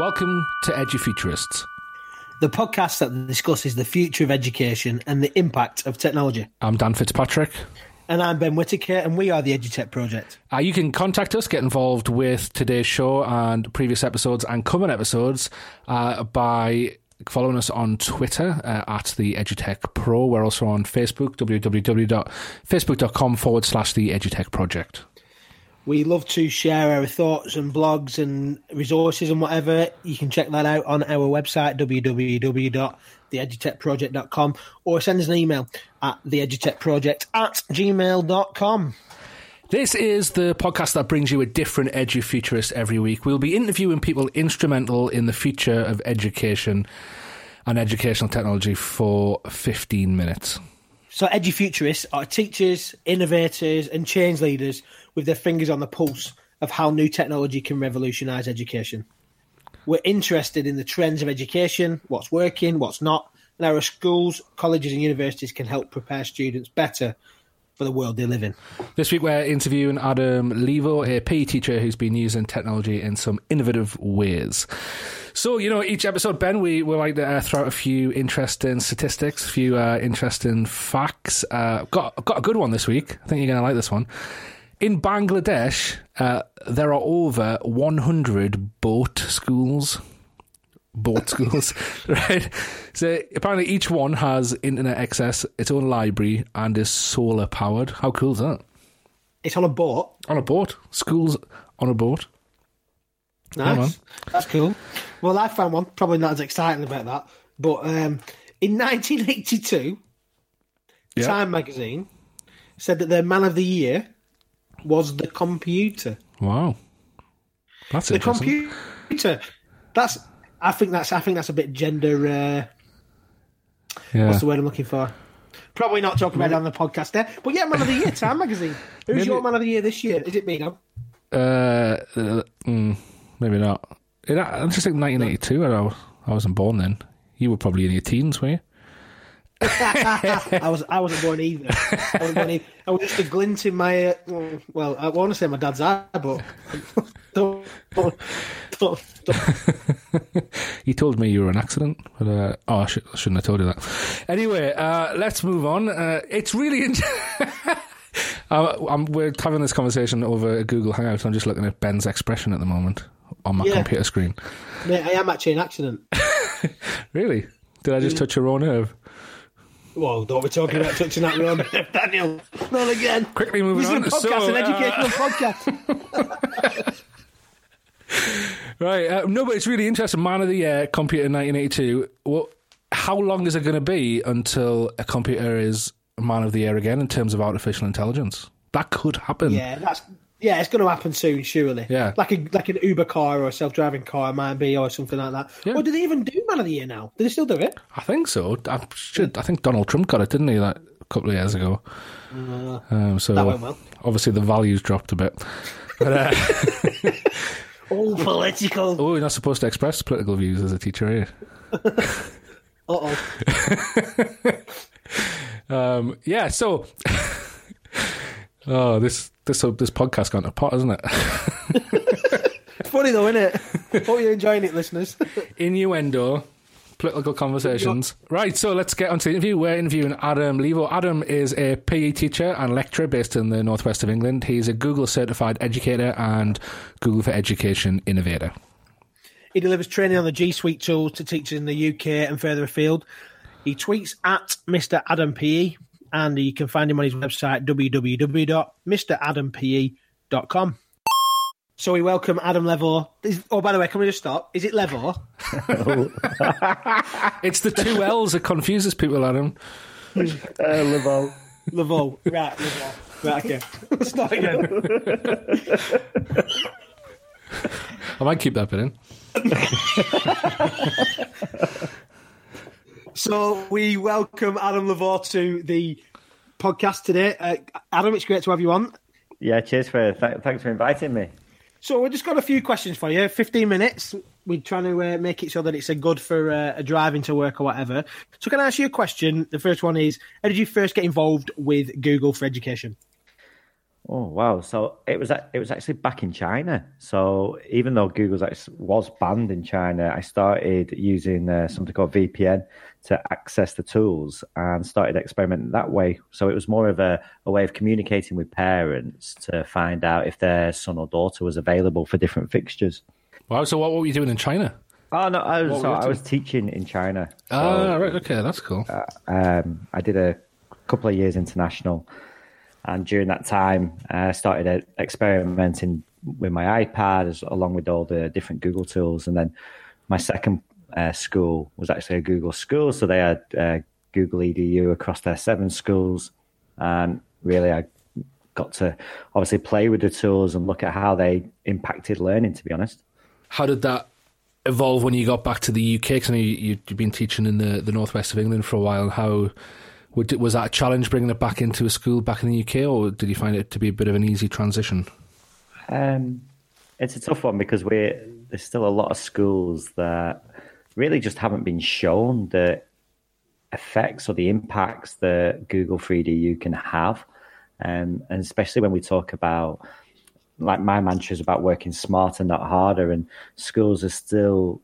Welcome to EduFuturists. the podcast that discusses the future of education and the impact of technology. I'm Dan Fitzpatrick. And I'm Ben Whitaker, and we are the EduTech Project. Uh, you can contact us, get involved with today's show and previous episodes and coming episodes uh, by following us on Twitter uh, at the EduTech Pro. We're also on Facebook, www.facebook.com forward slash the EduTech Project. We love to share our thoughts and blogs and resources and whatever. You can check that out on our website, www.theedutechproject.com, or send us an email at theedutechproject at gmail.com. This is the podcast that brings you a different edu-futurist every week. We'll be interviewing people instrumental in the future of education and educational technology for 15 minutes. So, edufuturists are teachers, innovators, and change leaders with their fingers on the pulse of how new technology can revolutionise education. We're interested in the trends of education, what's working, what's not, and how schools, colleges, and universities can help prepare students better for the world they live in. This week we're interviewing Adam Levo, a PE teacher who's been using technology in some innovative ways. So, you know, each episode, Ben, we, we like to uh, throw out a few interesting statistics, a few uh, interesting facts. Uh, got, got a good one this week. I think you're going to like this one. In Bangladesh, uh, there are over 100 boat schools. Boat schools, right? So apparently each one has internet access, its own library, and is solar powered. How cool is that? It's on a boat. On a boat. Schools on a boat. Nice. That's cool. Well, I found one. Probably not as exciting about that. But um, in 1982, Yeah. Time magazine said that their man of the year was the computer. Wow. That's The computer. That's. I think that's. I think that's a bit gender. Uh, yeah. what's the word I'm looking for? Probably not talking about it on the podcast there. But yeah, man of the year, Time magazine. Who's Maybe- your man of the year this year? Is it me now? Uh, uh, mm, maybe not. It, I just think 1982. I, I wasn't born then. You were probably in your teens, were you? I was I wasn't born either. I wasn't born either. I was just a glint in my uh, well, I want to say my dad's eye, but don't, don't, don't. You told me you were an accident, but uh, oh, I, should, I shouldn't have told you that. Anyway, uh, let's move on. Uh, it's really. In- uh, I'm, we're having this conversation over a Google Hangouts. I'm just looking at Ben's expression at the moment on my Yeah. computer screen. Mate, I am actually an accident. Really? Did I just touch your own nerve? Well, don't be talking about touching that wrong, Daniel. Not again. Quickly moving This is on. a podcast, So, an uh, educational podcast. Right. Uh, no, but it's really interesting. Man of the Year, computer 1982. Well, how long is it going to be until a computer is man of the year again in terms of artificial intelligence? That could happen. Yeah, that's yeah, it's going to happen soon, surely. Yeah. like a like an Uber car or a self driving car might be, or something like that. Yeah. Or do they even do Man of the Year now? Do they still do it? I think so. I should. I think Donald Trump got it, didn't he? That a couple of years ago. um, so that went well. obviously the values dropped a bit. But, uh, All political. oh, you're not supposed to express political views as a teacher, are you? Uh oh. Um, yeah. So, oh, this this this podcast gone to pot, isn't it? It's funny though, isn't it? Hope you're enjoying it, listeners. innuendo, political conversations. Right, so let's get on to the interview. We're interviewing Adam Levo. Adam is a PE teacher and lecturer based in the northwest of England. He's a Google certified educator and Google for Education innovator. He delivers training on the G Suite tools to teachers in the UK and further afield. He tweets at Mr. Adam PE, and you can find him on his website www.mradampe.com. So we welcome Adam Levo. Is, oh, by the way, can we just stop? Is it Levo? It's the two L's that confuses people, Adam. Uh, Levo. Levo. Right, Levo. Right, okay. Let's start again. I might keep that bit in. So we welcome Adam Levo to the podcast today. Uh, Adam, it's great to have you on. Yeah, cheers for th- thanks for inviting me. So we've just got a few questions for you. Fifteen minutes. We're trying to uh, make it so that it's a good for uh, a driving to work or whatever. So can I ask you a question? The first one is: How did you first get involved with Google for Education? Oh wow! So it was it was actually back in China. So even though Google was banned in China, I started using uh, something called VPN to access the tools and started experimenting that way. So it was more of a, a way of communicating with parents to find out if their son or daughter was available for different fixtures. Wow! So what were you doing in China? Oh no, I was, so I was teaching in China. So, ah, right, okay, that's cool. Uh, um, I did a couple of years international, and during that time, I started experimenting with my iPad as, along with all the different Google tools. And then my second uh, school was actually a Google school, so they had uh, Google EDU across their seven schools, and really I got to obviously play with the tools and look at how they impacted learning. To be honest, how did that evolve when you got back to the UK? Because I you, have been teaching in the, the northwest of England for a while. How was that a challenge bringing it back into a school back in the UK, or did you find it to be a bit of an easy transition? Um, it's a tough one because we there's still a lot of schools that really just haven't been shown the effects or the impacts that Google EDU can have, um, and especially when we talk about like my mantra is about working smarter, not harder, and schools are still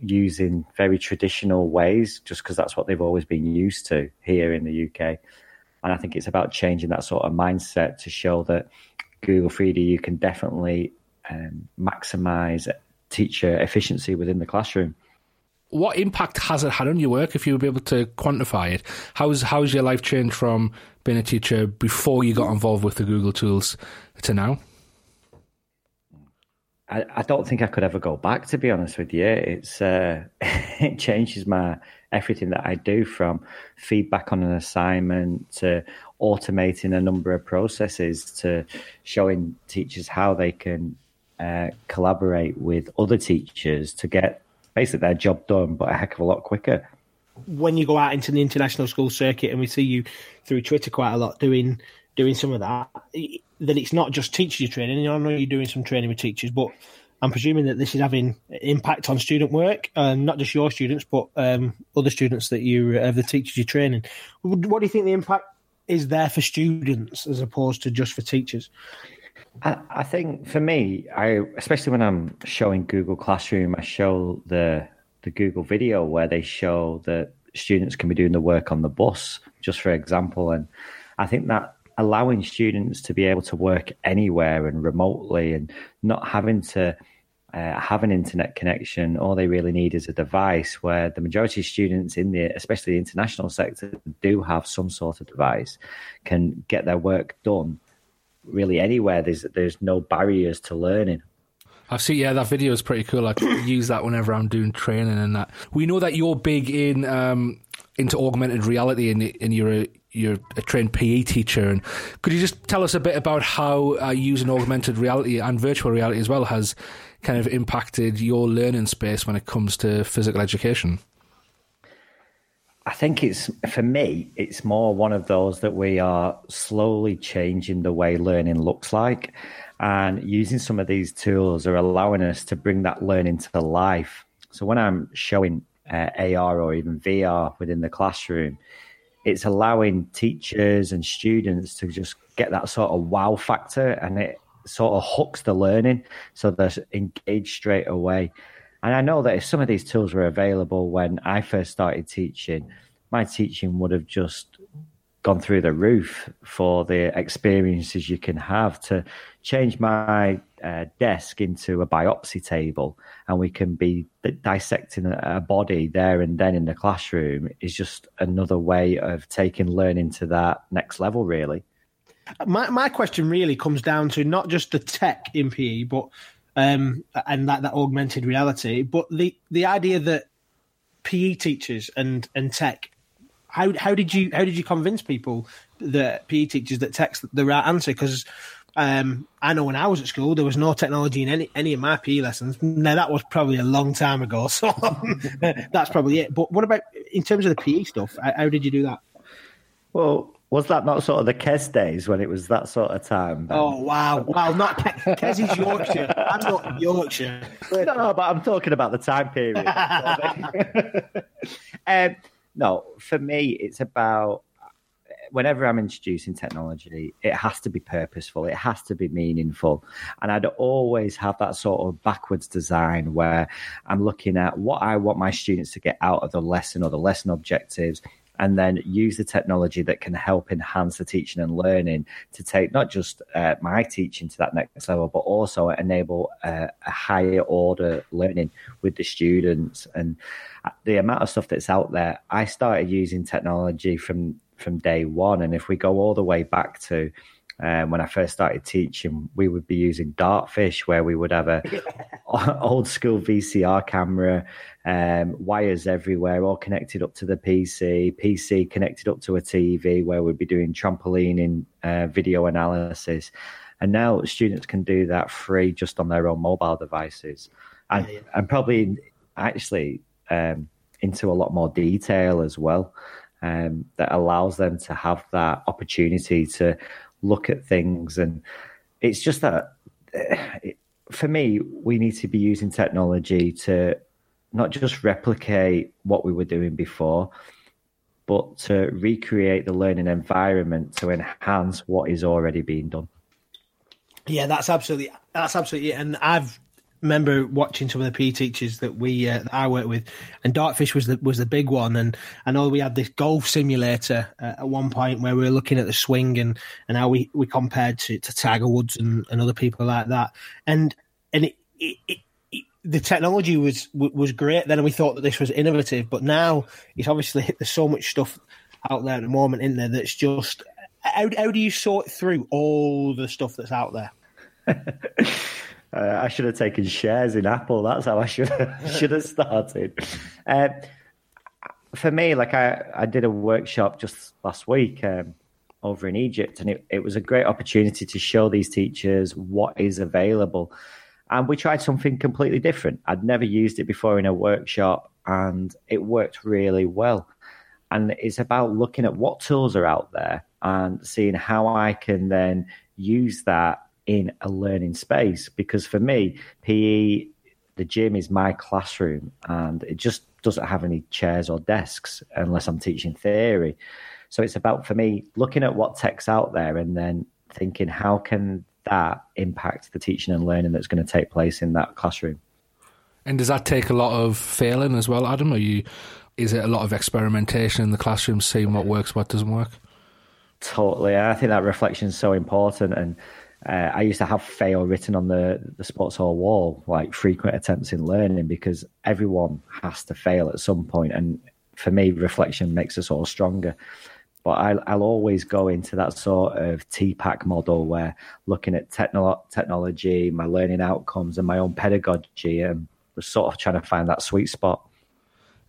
using very traditional ways just because that's what they've always been used to here in the UK. And I think it's about changing that sort of mindset to show that Google EDU can definitely um, maximize teacher efficiency within the classroom. What impact has it had on your work if you would be able to quantify it? How's how's your life changed from being a teacher before you got involved with the Google tools to now? I, I, don't think I could ever go back. To be honest with you, it's uh, it changes my everything that I do from feedback on an assignment to automating a number of processes to showing teachers how they can uh, collaborate with other teachers to get basically their job done, but a heck of a lot quicker. When you go out into the international school circuit, and we see you through Twitter quite a lot doing doing some of that, that it's not just teacher training. I know you're doing some training with teachers, but I'm presuming that this is having impact on student work, um, not just your students, but um, other students that you uh, the teachers you're training. What do you think the impact is there for students as opposed to just for teachers? I, I think for me, I especially when I'm showing Google Classroom, I show the the Google video where they show that students can be doing the work on the bus, just for example, and I think that allowing students to be able to work anywhere and remotely and not having to uh, have an internet connection. All they really need is a device where the majority of students in the, especially the international sector, do have some sort of device, can get their work done really anywhere. There's, there's no barriers to learning. I see. Yeah, that video is pretty cool. I use that whenever I'm doing training and that. We know that you're big in um, into augmented reality, and, and you're a you're a trained PE teacher. And could you just tell us a bit about how uh, using augmented reality and virtual reality as well has kind of impacted your learning space when it comes to physical education? I think it's for me, it's more one of those that we are slowly changing the way learning looks like. And using some of these tools are allowing us to bring that learning to life. So when I'm showing uh, AR or even VR within the classroom, it's allowing teachers and students to just get that sort of wow factor and it sort of hooks the learning so they're engaged straight away. And I know that if some of these tools were available when I first started teaching, my teaching would have just gone through the roof for the experiences you can have to change my uh, desk into a biopsy table and we can be dissecting a, body there and then in the classroom is just another way of taking learning to that next level really. My my question really comes down to not just the tech in PE but um, and that, that augmented reality but the the idea that PE teachers and and tech how how did you how did you convince people that PE teachers that text the right answer? Because um, I know when I was at school, there was no technology in any any of my PE lessons. Now that was probably a long time ago, so that's probably it. But what about in terms of the PE stuff? How, did you do that? Well, was that not sort of the Kes days when it was that sort of time? Ben? Oh wow, wow! Not Kes, Kes is Yorkshire. I'm not Yorkshire. no, but I'm talking about the time period. um, no, for me, it's about whenever I'm introducing technology, it has to be purposeful, it has to be meaningful. And I'd always have that sort of backwards design where I'm looking at what I want my students to get out of the lesson or the lesson objectives and then use the technology that can help enhance the teaching and learning to take not just uh, my teaching to that next level, but also enable uh, a higher order learning with the students. And the amount of stuff that's out there, I started using technology from from day one. And if we go all the way back to um, when I first started teaching, we would be using Dartfish, where we would have a old school VCR camera, um, wires everywhere, all connected up to the PC, PC connected up to a TV, where we'd be doing trampoline in uh, video analysis. And now students can do that free just on their own mobile devices, and yeah, yeah. and probably actually um, into a lot more detail as well. Um, that allows them to have that opportunity to look at things. And it's just that for me, we need to be using technology to not just replicate what we were doing before, but to recreate the learning environment to enhance what is already being done. Yeah, that's absolutely that's absolutely, and I've remember watching some of the PE teachers that we uh, that I work with, and Dartfish was the was the big one. And I know we had this golf simulator uh, at one point where we were looking at the swing and and how we, we compared to, to Tiger Woods and, and other people like that. And and it, it, it, the technology was was great then, and we thought that this was innovative. But now it's obviously there's so much stuff out there at the moment in there that's just how how do you sort through all the stuff that's out there? Uh, I should have taken shares in Apple. That's how I should have, should have started. Uh, for me, like I, I did a workshop just last week um, over in Egypt, and it, it was a great opportunity to show these teachers what is available. And we tried something completely different. I'd never used it before in a workshop, and it worked really well. And it's about looking at what tools are out there and seeing how I can then use that in a learning space because for me, PE, the gym is my classroom and it just doesn't have any chairs or desks unless I'm teaching theory. So it's about for me looking at what tech's out there and then thinking how can that impact the teaching and learning that's going to take place in that classroom. And does that take a lot of failing as well, Adam? Are you is it a lot of experimentation in the classroom, seeing what works, what doesn't work? Totally. I think that reflection is so important and uh, I used to have fail written on the, the sports hall wall, like frequent attempts in learning, because everyone has to fail at some point. And for me, reflection makes us all stronger. But I, will I'll always go into that sort of TPACK model where looking at technolo- technology, my learning outcomes, and my own pedagogy, and sort of trying to find that sweet spot.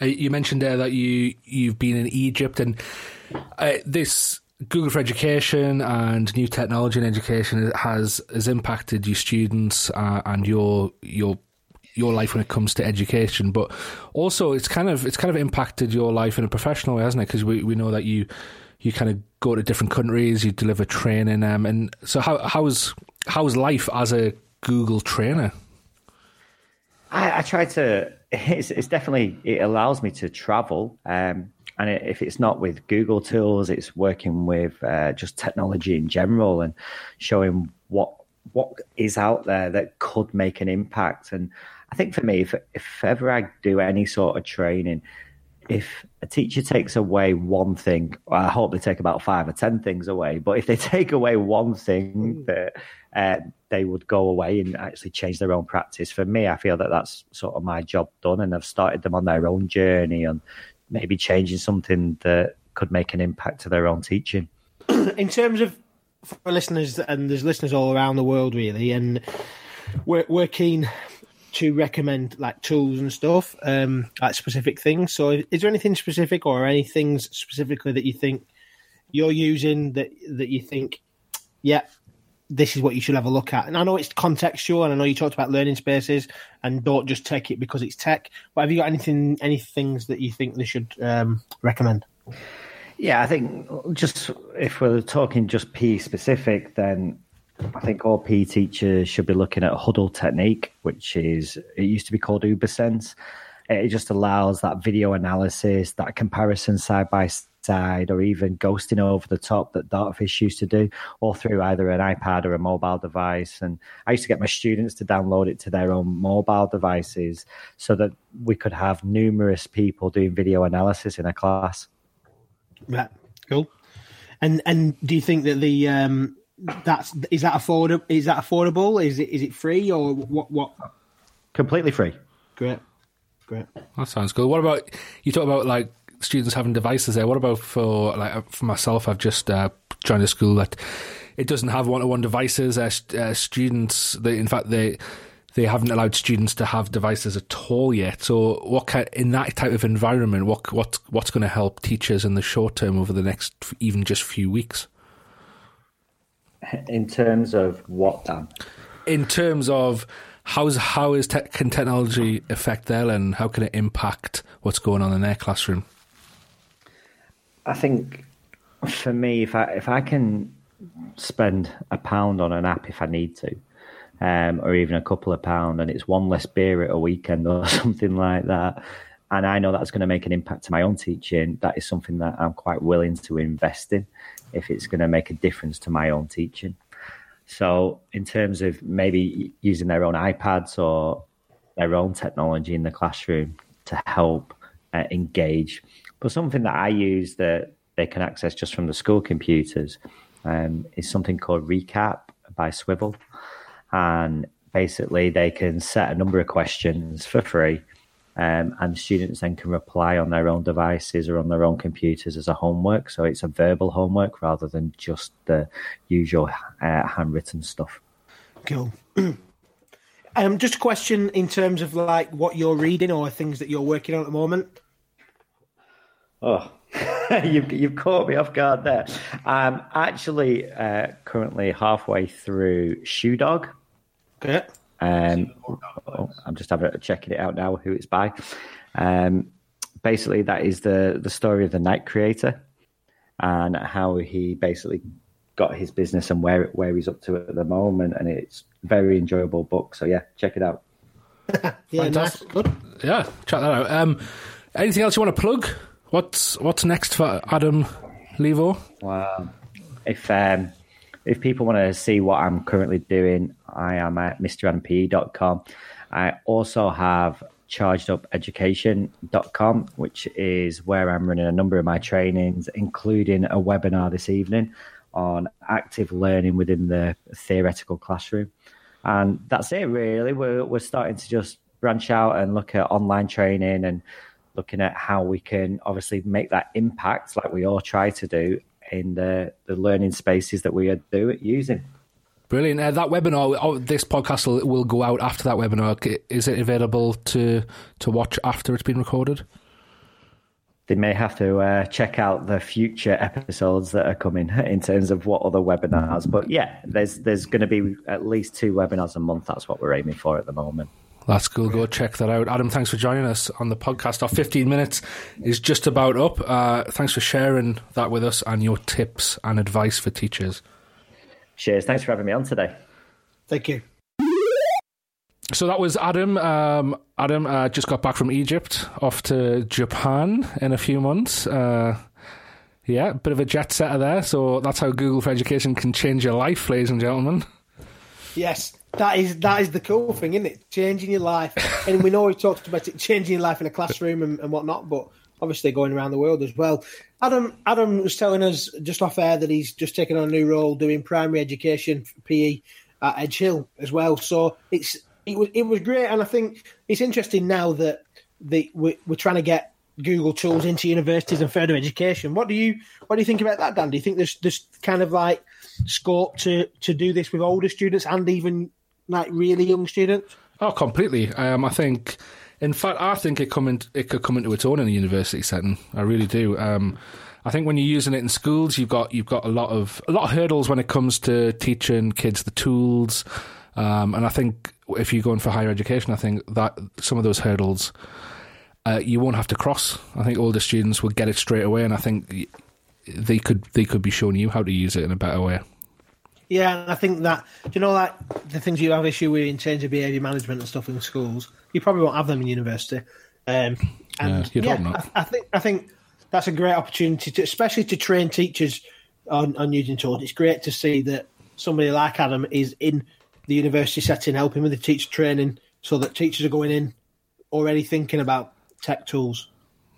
Uh, you mentioned there that you you've been in Egypt, and uh, this Google for Education and new technology in education has has impacted your students uh, and your your your life when it comes to education, but also it's kind of it's kind of impacted your life in a professional way, hasn't it? Because we, we know that you you kind of go to different countries, you deliver training, um, and so how how's how's life as a Google trainer? I, I try to. It's, it's, definitely it allows me to travel. Um, and if it's not with Google tools, it's working with uh, just technology in general and showing what what is out there that could make an impact. And I think for me, if, if ever I do any sort of training, if a teacher takes away one thing, well, I hope they take about five or ten things away. But if they take away one thing mm. that uh, they would go away and actually change their own practice, for me, I feel that that's sort of my job done, and I've started them on their own journey on maybe changing something that could make an impact to their own teaching. In terms of for listeners, and there's listeners all around the world, really, and we're we're keen to recommend like tools and stuff, um, like specific things. So, is there anything specific or any things specifically that you think you're using that that you think, yeah, this is what you should have a look at. And I know it's contextual, and I know you talked about learning spaces, and don't just take it because it's tech. But have you got anything, any things that you think they should um, recommend? Yeah, I think just if we're talking just P specific, then I think all PE teachers should be looking at Hudl Technique, which is it used to be called UberSense. It just allows that video analysis, that comparison side by side or even ghosting over the top that Dartfish used to do, all through either an iPad or a mobile device. And I used to get my students to download it to their own mobile devices so that we could have numerous people doing video analysis in a class. Yeah, cool. And and do you think that the um, that's is that affordable? Is that affordable? Is it is it free or what? What? Completely free. Great, great. That sounds good. What about you? Talk about like students having devices there. What about for like for myself? I've just uh, joined a school that it doesn't have one-to-one devices. Uh, uh, students, they, in fact, they they haven't allowed students to have devices at all yet. So, what kind, in that type of environment, what what what's going to help teachers in the short term over the next even just few weeks? In terms of what, Dan? In terms of how's how is te- can technology affect their and how can it impact what's going on in their classroom? I think for me, if I if I can spend a pound on an app if I need to, um, or even a couple of pound, and it's one less beer at a weekend or something like that, and I know that's going to make an impact to my own teaching, that is something that I'm quite willing to invest in if it's going to make a difference to my own teaching. So, in terms of maybe using their own iPads or their own technology in the classroom to help uh, engage but something that I use that they can access just from the school computers um, is something called Recap by Swivl. And basically, they can set a number of questions for free. Um, and students then can reply on their own devices or on their own computers as a homework. So it's a verbal homework rather than just the usual uh, handwritten stuff. Cool. um, just a question in terms of like what you're reading or things that you're working on at the moment. Oh, you've, you've caught me off guard there. I'm actually uh, currently halfway through Shoe Dog. Okay. Um, oh, I'm just having checking it out now. Who it's by? Um, basically, that is the the story of the Nike creator and how he basically got his business and where where he's up to at the moment. And it's very enjoyable book. So yeah, check it out. yeah, nice. Good. Yeah, check that out. Um, anything else you want to plug? What's what's next for Adam Levo? Wow. If um, if people want to see what I'm currently doing, I am at mradampe.com. I also have chargedupeducation.com, which is where I'm running a number of my trainings, including a webinar this evening on active learning within the theoretical classroom. And that's it, really. We're, we're starting to just branch out and look at online training and looking at how we can obviously make that impact, like we all try to do in the, the learning spaces that we are do using. Brilliant. Uh, that webinar, oh, this podcast will, will go out after that webinar. Is it available to to watch after it's been recorded? They may have to uh, check out the future episodes that are coming in terms of what other webinars. But yeah, there's there's going to be at least two webinars a month. That's what we're aiming for at the moment. That's cool. Go check that out. Adam, thanks for joining us on the podcast. Our 15 minutes is just about up. Uh, thanks for sharing that with us and your tips and advice for teachers. Cheers. Thanks for having me on today. Thank you. So that was Adam. Um, Adam uh, just got back from Egypt, off to Japan in a few months. Uh, yeah, bit of a jet setter there. So that's how Google for Education can change your life, ladies and gentlemen. Yes, that is that is the cool thing, isn't it? Changing your life, and we know we've talked about it, changing your life in a classroom and, and whatnot, but obviously going around the world as well. Adam Adam was telling us just off air that he's just taken on a new role doing primary education PE at Edge Hill as well. So it's it was it was great, and I think it's interesting now that the we're, we're trying to get Google tools into universities and further education. What do you what do you think about that, Dan? Do you think there's there's kind of like scope to to do this with older students and even like really young students? Oh, completely. Um, I think, in fact, I think it come in, it could come into its own in a university setting. I really do. Um, I think when you're using it in schools, you've got you've got a lot of a lot of hurdles when it comes to teaching kids the tools. Um, and I think if you're going for higher education, I think that some of those hurdles uh, you won't have to cross. I think older students will get it straight away, and I think they could they could be showing you how to use it in a better way. Yeah, and I think that you know, like the things you have issue with in terms of behaviour management and stuff in schools, you probably won't have them in university. Um, and yeah, yeah I, I, think I think that's a great opportunity, to, especially to train teachers on, on using tools. It's great to see that somebody like Adam is in the university setting, helping with the teacher training, so that teachers are going in already thinking about tech tools.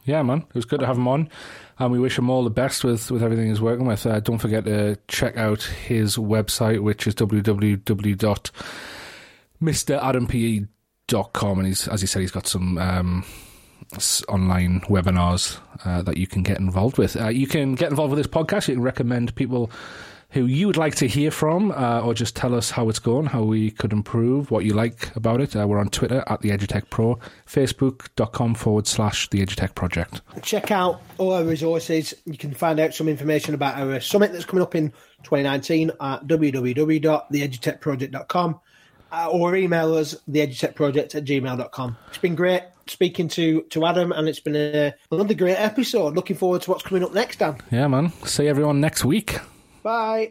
Yeah, man, it was good to have him on, and we wish him all the best with, with everything he's working with. Uh, don't forget to check out his website, which is www.mradampe.com, and he's as he said, he's got some um, online webinars uh, that you can get involved with. Uh, you can get involved with this podcast. You can recommend people who you would like to hear from, uh, or just tell us how it's going, how we could improve, what you like about it. Uh, we're on Twitter at the EduTech Pro, Facebook.com forward slash the EduTech Project. Check out all our resources. You can find out some information about our summit that's coming up in 2019 at www.theedutechproject.com uh, or email us theedutechproject at gmail.com. It's been great speaking to, to Adam, and it's been a, another great episode. Looking forward to what's coming up next, Dan. Yeah, man. See everyone next week. Bye.